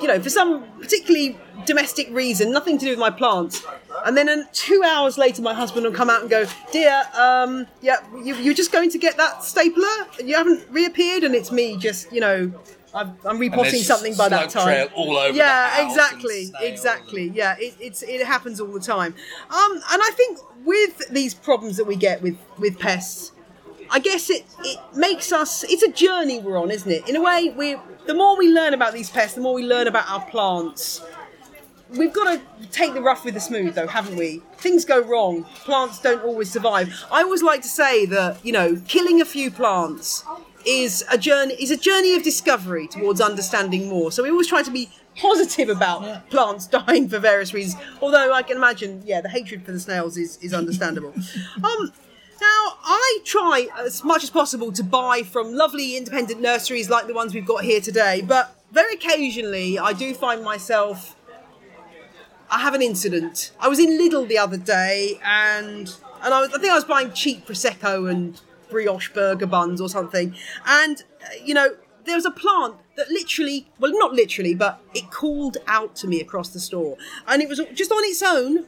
you know, for some particularly domestic reason, nothing to do with my plants. And then two hours later, my husband will come out and go, "Dear, um, yeah, you, you're just going to get that stapler. You haven't reappeared, and it's me, just you know, I've, I'm repotting something by that time." trail all over the yeah, and exactly, exactly. Yeah, it, it's it happens all the time. Um, and I think with these problems that we get with with pests, I guess it it makes us. It's a journey we're on, isn't it? In a way, we the more we learn about these pests, the more we learn about our plants. We've got to take the rough with the smooth, though, haven't we? Things go wrong. Plants don't always survive. I always like to say that you know, killing a few plants is a journey is a journey of discovery towards understanding more. So we always try to be positive about plants dying for various reasons. Although I can imagine, yeah, the hatred for the snails is is understandable. um, now, I try as much as possible to buy from lovely independent nurseries like the ones we've got here today, but very occasionally I do find myself. I have an incident. I was in Lidl the other day, and and I, was, I think I was buying cheap prosecco and brioche burger buns or something, and uh, you know there was a plant that literally, well, not literally, but it called out to me across the store, and it was just on its own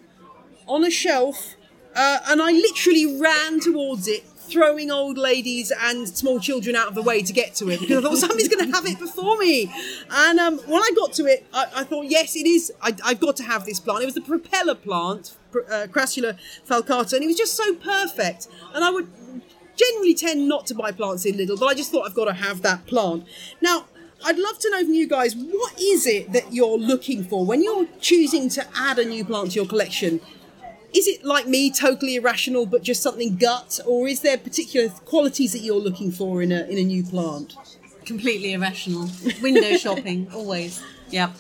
on a shelf, uh, and I literally ran towards it, throwing old ladies and small children out of the way to get to it because I thought somebody's going to have it before me. And um, when I got to it, I, I thought, yes, it is. I, I've got to have this plant. It was the propeller plant, uh, Crassula falcata, and it was just so perfect. And I would generally tend not to buy plants in Lidl, but I just thought I've got to have that plant. Now, I'd love to know from you guys what is it that you're looking for when you're choosing to add a new plant to your collection? Is it like me, totally irrational, but just something gut, or is there particular qualities that you're looking for in a in a new plant? Completely irrational. Window shopping, always. Yeah.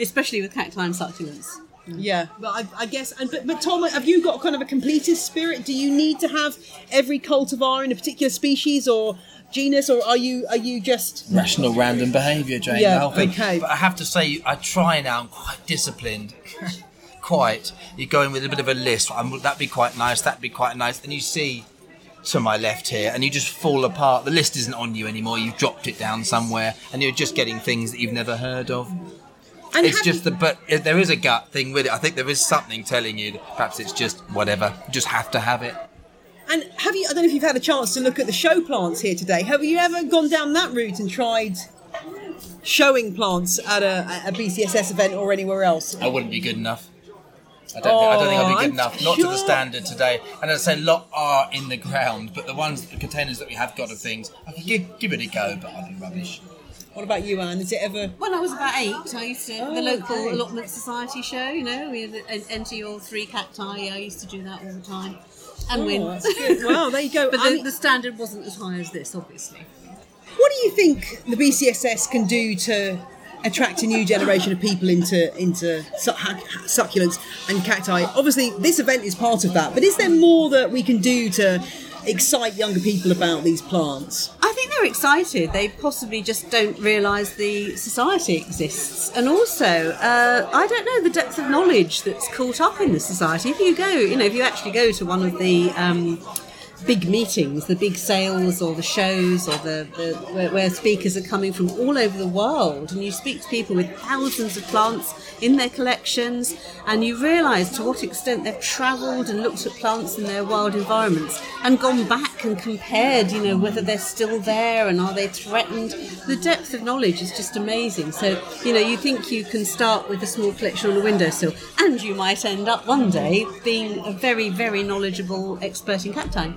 Especially with cacti and succulents. Yeah, but I, I guess, and but, but Tom, have you got kind of a completist spirit? Do you need to have every cultivar in a particular species or genus, or are you are you just rational random behaviour, Jane. Yeah, the okay. But I have to say, I try now. I'm quite disciplined. quite. You go in with a bit of a list. Um, that'd be quite nice. That'd be quite nice. And you see to my left here, and you just fall apart. The list isn't on you anymore. You've dropped it down somewhere, and you're just getting things that you've never heard of. And It's just the, but if there is a gut thing with it. I think there is something telling you that perhaps it's just whatever. You just have to have it. And have you? I don't know if you've had a chance to look at the show plants here today. Have you ever gone down that route and tried showing plants at a, a BCSS event or anywhere else? I wouldn't be good enough. I don't, think, I don't think I'd be Oh, good I'm enough. Not to the standard today. And as I say, a lot are in the ground, but the ones, the containers that we have got of things, I can give, give it a go, but I'd be rubbish. What about you, Anne? Is it ever? When I was about eight, I used to Oh, the local okay. allotment society show. You know, we had en- enter your three cacti. I used to do that all the time, and Oh, win. that's good. Wow, there you go. but the, the standard wasn't as high as this, obviously. What do you think the BCSS can do to attract a new generation of people into into succulents and cacti? Obviously, this event is part of that, but is there more that we can do to excite younger people about these plants? I think they're excited. They possibly just don't realise the society exists. And also, uh, I don't know the depth of knowledge that's caught up in the society. If you go, you know, if you actually go to one of the um, big meetings, the big sales or the shows or the, the where, where speakers are coming from all over the world, and you speak to people with thousands of plants in their collections, and you realise to what extent they've travelled and looked at plants in their wild environments and gone back and compared, you know, whether they're still there and are they threatened. The depth of knowledge is just amazing. So, you know, you think you can start with a small collection on a windowsill, and you might end up one day being a very, very knowledgeable expert in cacti.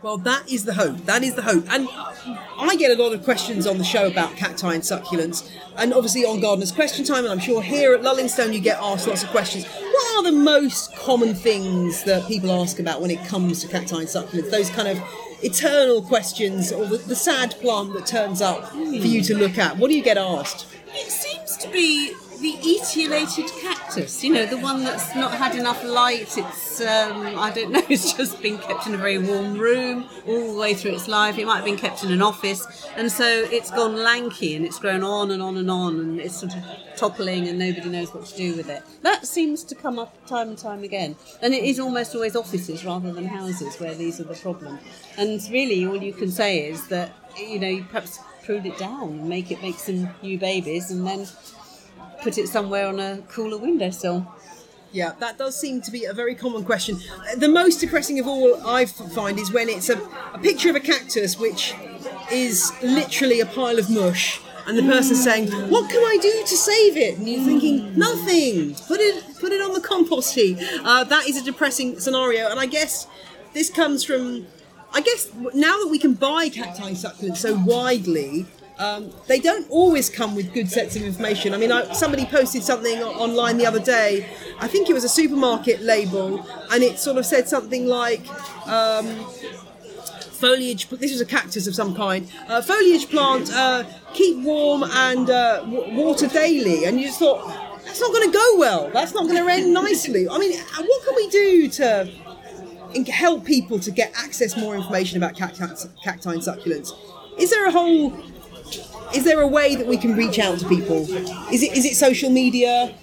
Well, that is the hope. That is the hope. And I get a lot of questions on the show about cacti and succulents, and obviously on Gardener's Question Time, and I'm sure here at Lullingstone you get asked lots of questions. What are the most common things that people ask about when it comes to cacti and succulents? Those kind of eternal questions, or the, the sad plant that turns up for you to look at. What do you get asked? It seems to be the etiolated cactus, you know, the one that's not had enough light. It's, um, I don't know, it's just been kept in a very warm room all the way through its life. It might have been kept in an office, and so it's gone lanky and it's grown on and on and on, and it's sort of toppling, and nobody knows what to do with it. That seems to come up time and time again, and it is almost always offices rather than houses where these are the problem. And really, all you can say is that you know, perhaps prune it down and make it make some new babies, and then put it somewhere on a cooler windowsill. Yeah, that does seem to be a very common question. The most depressing of all I find is when it's a, a picture of a cactus which is literally a pile of mush, and the person's saying, "What can I do to save it?" And you're thinking, "Nothing. Put it, put it on the compost heap." Uh, that is a depressing scenario, and I guess this comes from, I guess now that we can buy cacti succulents so widely, um, they don't always come with good sets of information. I mean, I, somebody posted something online the other day. I think it was a supermarket label, and it sort of said something like. Um, Foliage. This was a cactus of some kind. Uh, foliage plant. Uh, keep warm and uh, w- water daily. And you just thought that's not going to go well. That's not going to end nicely. I mean, uh, what can we do to help people to get access more information about cacti, cacti and succulents. Is there a whole is there a way that we can reach out to people? Is it is it social media?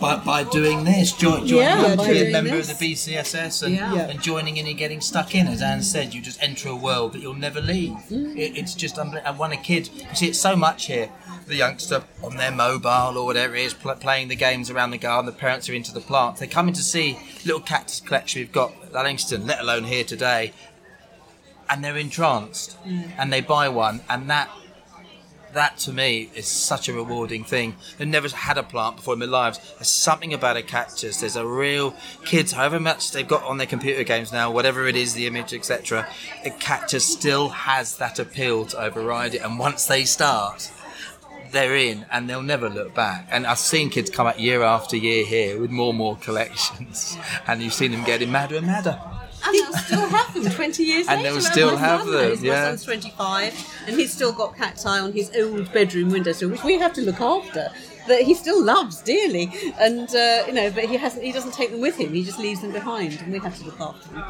by, by doing this, join, join Yeah, by be a doing member this. of the BCSS and, Yeah. Yeah. and joining in and getting stuck in. As Anne said, you just enter a world that you'll never leave. Mm. It, it's just unbelievable. And when a kid, you see it so much here, the youngster on their mobile or whatever it is, pl- playing the games around the garden, the parents are into the plants. They come in to see little cactus collection we've got at Lullingstone, let alone here today, and they're entranced. And they buy one, and that that to me is such a rewarding thing. They've never had a plant before in their lives. There's something about a cactus. There's a real kids, however much they've got on their computer games now, whatever it is, the image, etc. A cactus still has that appeal to override it. And once they start, they're in and they'll never look back. And I've seen kids come out year after year here with more and more collections, and you've seen them getting madder and madder. And they'll still have them 20 years And later. they'll still My have them, knows. yeah. My son's 25 and he's still got cacti on his old bedroom windowsill, which we have to look after. That he still loves dearly, and uh, you know, but he hasn't. He doesn't take them with him. He just leaves them behind, and we have to look after them.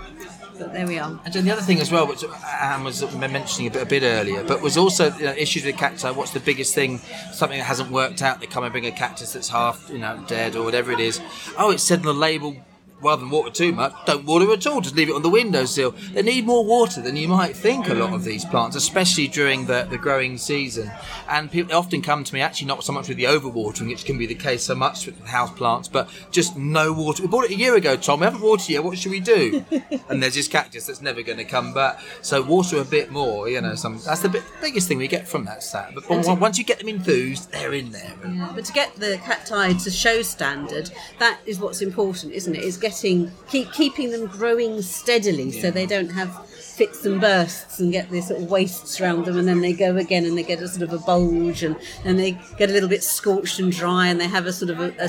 But there we are. And the other thing as well, which Anne was mentioning a bit, a bit earlier, but was also you know, issues with cacti. What's the biggest thing? Something that hasn't worked out. They come and bring a cactus that's half, you know, dead or whatever it is. Oh, it said on the label. Rather than water too much, don't water at all. Just leave it on the windowsill. They need more water than you might think. A lot of these plants, especially during the, the growing season, and people often come to me actually not so much with the overwatering, which can be the case so much with house plants, but just no water. We bought it a year ago, Tom. We haven't watered yet. What should we do? and there's this cactus that's never going to come back. So water a bit more. You know, some that's the bit, biggest thing we get from that stat. But on- once you get them enthused, they're in there. Yeah, but to get the cacti to show standard, that is what's important, isn't it? Is getting keep keeping them growing steadily so they don't have fits and bursts and get these sort of wastes around them and then they go again and they get a sort of a bulge and then they get a little bit scorched and dry and they have a sort of a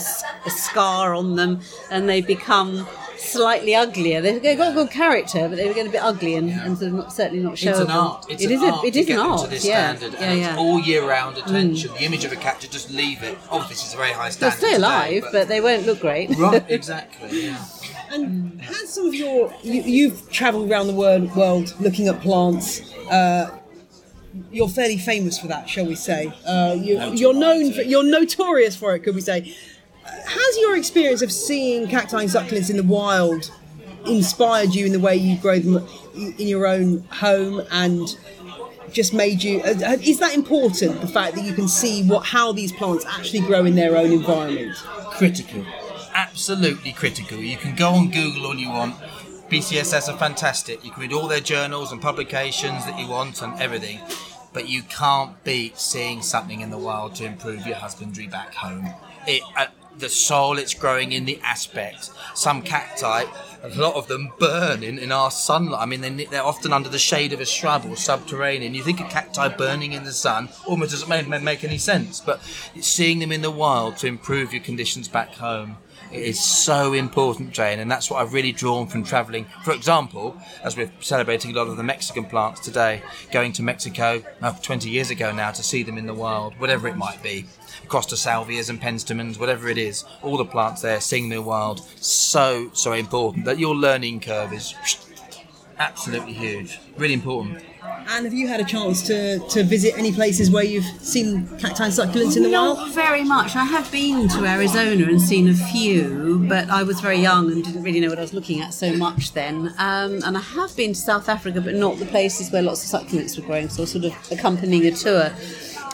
scar on them and they become slightly uglier. They've got good character, but they were getting a bit ugly and, and sort of not, certainly not showable. It's an art. It's It an is a- art it to is get an art. to this yeah. standard, yeah, and yeah. it's all year round attention. The image of a cactus, just leave it. Oh, this is a very high standard. They'll standard. stay today, alive, but they won't look great. right, exactly. Yeah. And has some of your you, you've travelled around the world, world looking at plants. Uh, you're fairly famous for that, shall we say? Uh, you, you're known for you're notorious for it, could we say? Has your experience of seeing cacti and succulents in the wild inspired you in the way you grow them in your own home and just made you uh, is that important the fact that you can see what how these plants actually grow in their own environment critical, absolutely critical. You can go on Google all you want. BCSS are fantastic. You can read all their journals and publications that you want and everything, but you can't beat seeing something in the wild to improve your husbandry back home. It, uh, the soil it's growing in, the aspect. Some cacti, a lot of them burn in, in our sunlight. I mean, they, they're often under the shade of a shrub or subterranean. You think a cacti burning in the sun, almost doesn't make, make any sense. But seeing them in the wild to improve your conditions back home it is so important, Jane, and that's what I've really drawn from travelling. For example, as we're celebrating a lot of the Mexican plants today, going to Mexico oh, 20 years ago now to see them in the wild, whatever it might be. Costa salvias and penstemons, whatever it is, all the plants there, seeing them wild, so, so important that your learning curve is absolutely huge. Really important. and have you had a chance to to visit any places where you've seen cacti and succulents in the Not wild very much. I have been to Arizona and seen a few, but I was very young and didn't really know what I was looking at so much then. Um, and I have been to South Africa, but not the places where lots of succulents were growing, so sort of accompanying a tour.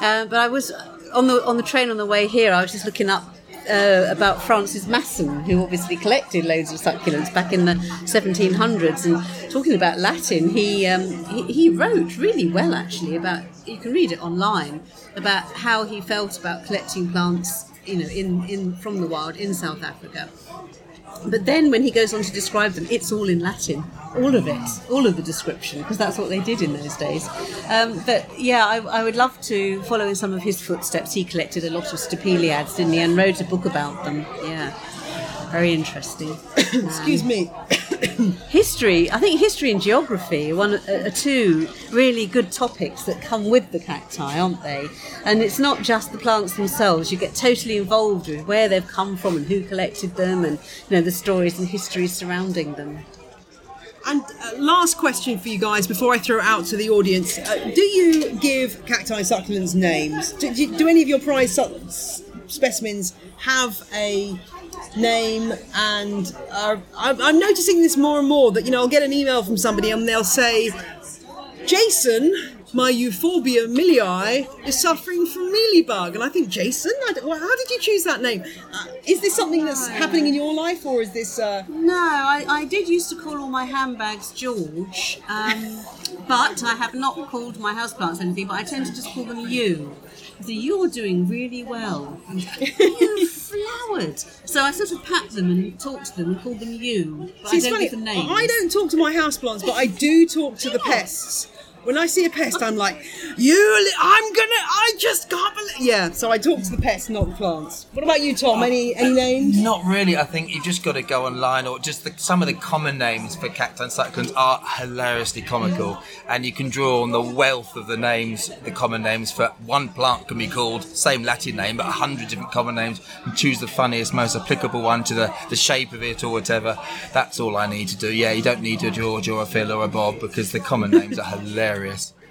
Uh, but I was on the on the train on the way here. I was just looking up. Uh, about Francis Masson, who obviously collected loads of succulents back in the 1700s, and talking about Latin, he, um, he he wrote really well actually about. You can read it online about how he felt about collecting plants, you know, in, in from the wild in South Africa. But then when he goes on to describe them, it's all in Latin, all of it, all of the description, because that's what they did in those days. Um, but yeah, I, I would love to follow in some of his footsteps. He collected a lot of stapeliads, didn't he, and wrote a book about them. Yeah, very interesting. excuse me History, I think history and geography are, one, are two really good topics that come with the cacti, aren't they? And it's not just the plants themselves, you get totally involved with where they've come from and who collected them and you know the stories and histories surrounding them. And uh, last question for you guys before I throw it out to the audience: uh, Do you give cacti succulents names? Do, do, do any of your prize su- specimens have a name? And uh, I'm, I'm noticing this more and more that you know I'll get an email from somebody and they'll say, "Jason." My euphorbia millii is suffering from mealybug, and I think Jason. I well, how did you choose that name? Uh, is this something that's happening in your life, or is this? Uh, No, I, I did used to call all my handbags George, um, but I have not called my houseplants anything, but I tend to just call them you. So you're doing really well. You flowered. So I sort of pat them and talk to them and call them you. But See, I don't funny. give them names. I don't talk to my houseplants, but I do talk to the pests. When I see a pest, I'm like, "You, li- I'm gonna, I just can't believe." Yeah, so I talk to the pests, not the plants. What about you, Tom? Any uh, any names? Not really. I think you've just got to go online, or just the, some of the common names for cacti and succulents are hilariously comical, and you can draw on the wealth of the names, the common names for one plant can be called same Latin name, but a hundred different common names, and choose the funniest, most applicable one to the, the shape of it or whatever. That's all I need to do. Yeah, you don't need a George or a Phil or a Bob because the common names are hilarious.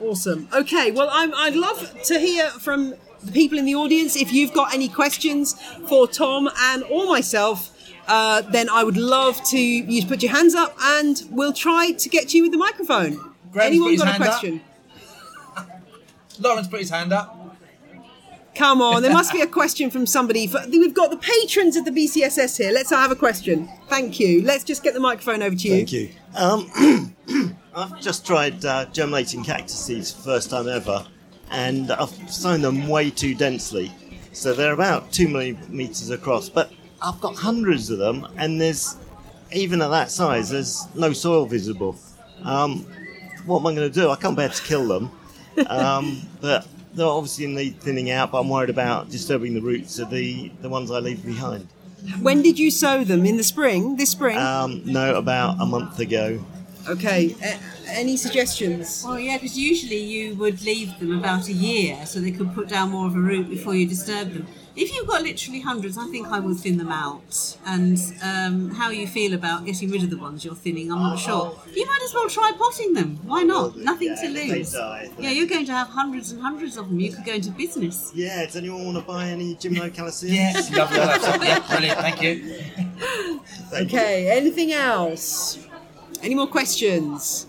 Awesome. Okay, well, I'm, I'd love to hear from the people in the audience. If you've got any questions for Tom and or myself, uh, then I would love to you put your hands up, and we'll try to get you with the microphone. Graham's Anyone got a question? Lawrence put his hand up. Come on, there must be a question from somebody. For- We've got the patrons of the BCSS here. Let's have a question. Thank you. Let's just get the microphone over to you. Thank you. Um, I've just tried uh, germinating cactus seeds first time ever, and I've sown them way too densely. So they're about two millimeters across, but I've got hundreds of them, and there's even at that size, there's no soil visible. Um, what am I going to do? I can't bear to kill them, um, but they're obviously in need thinning out. But I'm worried about disturbing the roots of the the ones I leave behind. When did you sow them? In the spring? This spring? Um, no, about a month ago. Okay. A- any suggestions? Well, yeah, because usually you would leave them about a year so they could put down more of a root before you disturb them. If you've got literally hundreds, I think I would thin them out. And um, how you feel about getting rid of the ones you're thinning, I'm not sure. You might as well try potting them. Why not? Nothing to yeah, they lose. die. Yeah, you're going to have hundreds and hundreds of them. You could go into business. Yeah, does anyone want to buy any Gymnocalcium? Yes, lovely. yeah, brilliant. Thank you. Thank you. Okay, anything else? Any more questions?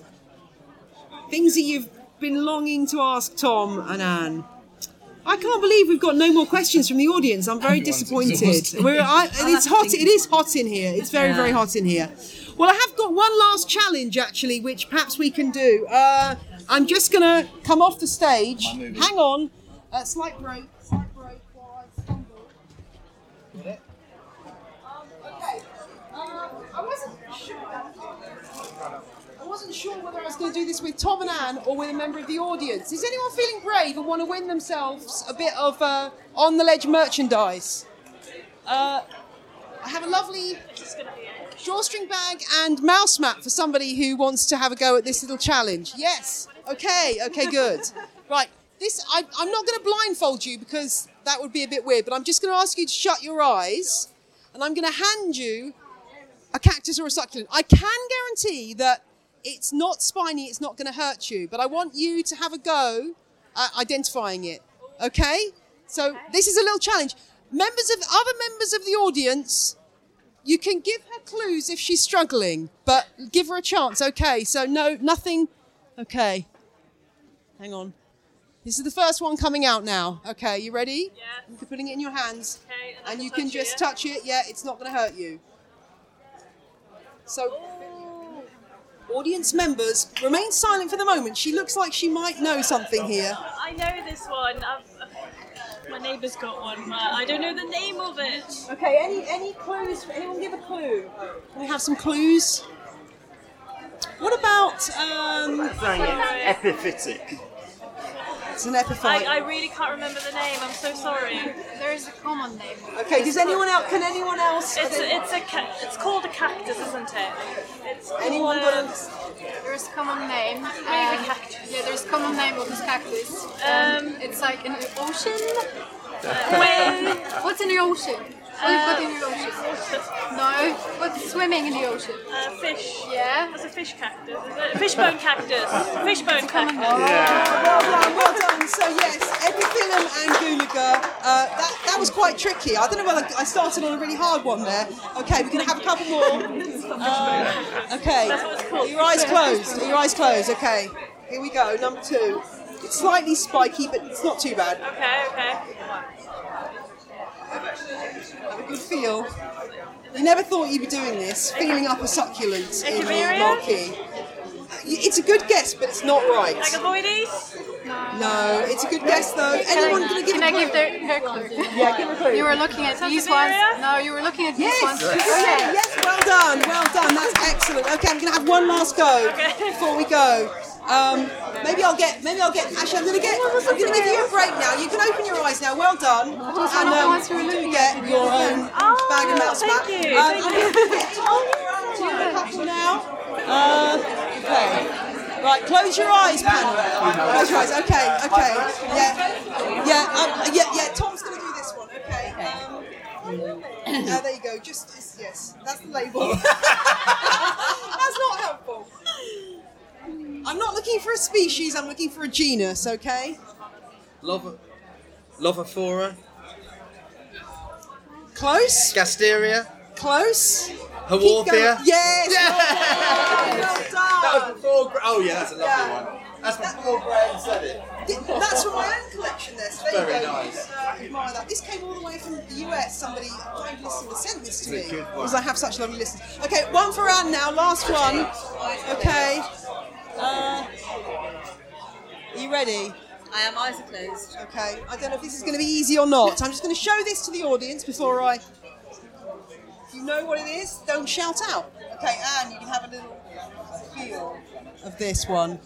Things that you've been longing to ask Tom and Anne. I can't believe we've got no more questions from the audience. I'm very Everyone's disappointed. We're, I, it's hot. It is hot in here. It's very, very hot in here. Well, I have got one last challenge actually, which perhaps we can do. Uh, I'm just gonna come off the stage. Am I moving? Hang on. Uh, slight break. Slight break while I stumble. Um, okay. Uh, I wasn't sure. I wasn't sure whether I was going to do this with Tom and Anne or with a member of the audience. Is anyone feeling brave and want to win themselves a bit of uh, on the ledge merchandise? Uh, I have a lovely drawstring bag and mouse mat for somebody who wants to have a go at this little challenge. Yes. Okay. Okay. Good. Right. This I, I'm not going to blindfold you because that would be a bit weird. But I'm just going to ask you to shut your eyes, and I'm going to hand you a cactus or a succulent. I can guarantee that it's not spiny, it's not going to hurt you, but I want you to have a go at identifying it. Okay? So this is a little challenge. Members of other members of the audience, you can give her clues if she's struggling, but give her a chance. Okay? So no, nothing. Okay. Hang on. This is the first one coming out now. Okay, you ready? Yeah. You're putting it in your hands, Okay, and and you can it, just yeah? touch it. Yeah, it's not going to hurt you. So, audience members, remain silent for the moment. She looks like she might know something here. I know this one. I've, my neighbour's got one, but I don't know the name of it. Okay, any any clues? Anyone give a clue? Can we have some clues? What about um? Epiphytic. It's an epiphyte. I, I really can't remember the name. I'm so sorry. There is a common name. okay, does anyone else? Can anyone else? It's a, it's a ca- it's called a cactus, isn't it? It's called, anyone uh, got a? There is a common name. Maybe um, cactus. Yeah, there's a common name of this cactus. Um, It's like an ocean. When What's in the ocean? What do you put in the ocean? No, what's swimming in the ocean? uh, fish. Yeah. That's a fish cactus, is it? Fishbone cactus. Fishbone cactus. Well done, well done. So yes, epiphyllum anguliger. Uh, that that was quite tricky. I don't know whether I started on a really hard one there. Okay, we're going to have a couple more. Uh, okay, Are your eyes closed. Are your eyes closed. Okay, here we go. Number two. It's slightly spiky, but it's not too bad. Okay, okay. Have a good feel. You never thought you'd be doing this, feeling up a succulent in the Echeveria? marquee. It's a good guess, but it's not right. Agavoides? No, it's a good guess though. Anyone going to give Can a I clue? give their, her clue? Yeah, give a clue. You were looking at these ones. No, you were looking at these Yes, ones. yeah, yes, well done, well done. That's excellent. Okay, I'm going to have one last go Okay. before we go. Um, maybe I'll get, maybe I'll get. Actually, I'm going to get. I'm going to give you a break now. You can open your eyes now. Well done. one And um, do get your own Oh, bag of mouse thank you, Um, I'm going to get Do you have a couple now? Uh, okay. Right, close your eyes, panel. Close your eyes. Okay, okay. Yeah, yeah, um, yeah, yeah. Tom's going to do this one. Okay. Um, uh, there you go. Just yes, that's the label. that's not helpful. I'm not looking for a species. I'm looking for a genus. Okay. Lova, Lophophora, Close. Gasteria, Close. Haworthia. going. Yes. Well done. That was before. Gra- Oh yeah, that's a lovely Yeah. one. That's before Graham said it. That's from my own collection there. So there Very nice. Uh, admire that. This came all the way from the US. Somebody, a kind listener, sent this to me It's a good one. because I have such lovely listeners. Okay, one for Anne now. Last one. Okay. Uh, are you ready? I am eyes are closed. Okay. I don't know if this is going to be easy or not. I'm just going to show this to the audience before I. If you know what it is, don't shout out. Okay, Anne, you can have a little feel of this one.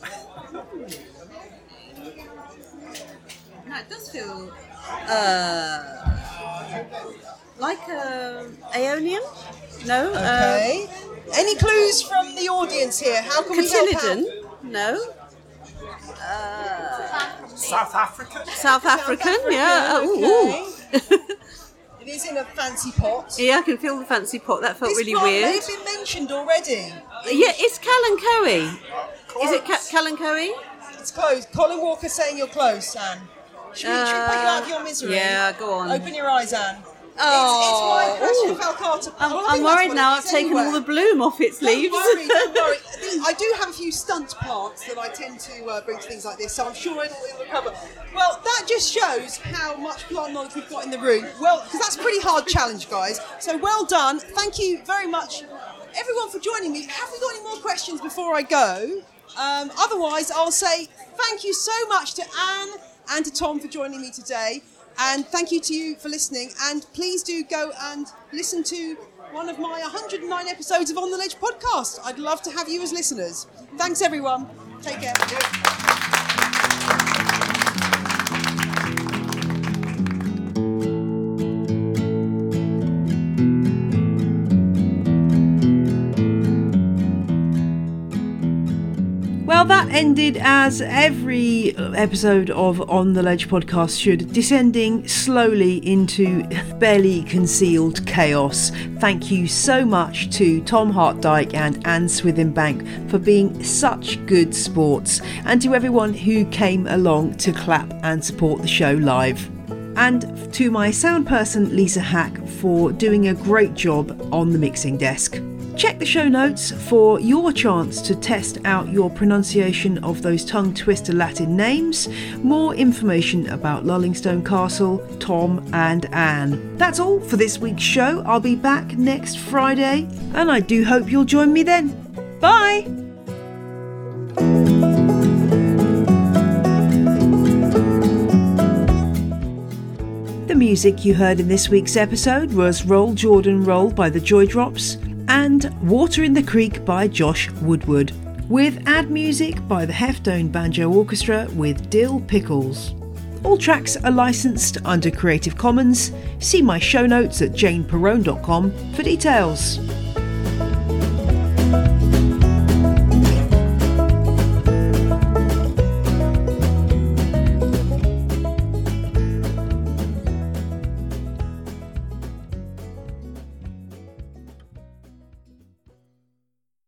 No, it does feel uh, like a Aeonium. No. Okay. Any clues from the audience here? How Uh, can we help out? Cotyledon. No. South Africa. South African. Yeah. Oh, ooh. It is in a fancy pot. yeah, I can feel the fancy pot. That felt This really plant may weird. have been mentioned already. Yeah, it's Kalanchoe. Is it Ka- Kalanchoe? It's closed. Colin Walker saying you're close, Anne. Should we, should we put you out of your misery? Uh, yeah, go on. Open your eyes, Anne. It's, it's my passion falcata. I'm, I I'm worried now. it I've taken anyway. all the bloom off its leaves. Don't worry, don't worry. I do have a few stunt plants that I tend to uh, bring to things like this, so I'm sure it'll, it'll recover. Well, that just shows how much plant knowledge we've got in the room. Well, because that's a pretty hard challenge, guys. So well done. Thank you very much, everyone, for joining me. Have we got any more questions before I go? Um, otherwise, I'll say thank you so much to Anne and to Tom for joining me today. And thank you to you for listening. And please do go and listen to one of my 109 episodes of On the Ledge podcast. I'd love to have you as listeners. Thanks, everyone. Take care. Well, that ended as every episode of On the Ledge podcast should, descending slowly into barely concealed chaos. Thank you so much to Tom Hart Dyke and Anne Swithenbank for being such good sports, and to everyone who came along to clap and support the show live. And to my sound person Lisa Hack for doing a great job on the mixing desk. Check the show notes for your chance to test out your pronunciation of those tongue twister Latin names, more information about Lullingstone Castle, Tom, and Anne. That's all for this week's show. I'll be back next Friday, and I do hope you'll join me then. Bye! The music you heard in this week's episode was Roll Jordan Roll by the Joy Drops and Water in the Creek by Josh Woodward, with ad music by the Heftone Banjo Orchestra with Dill Pickles. All tracks are licensed under Creative Commons. See my show notes at janeperrone.com for details.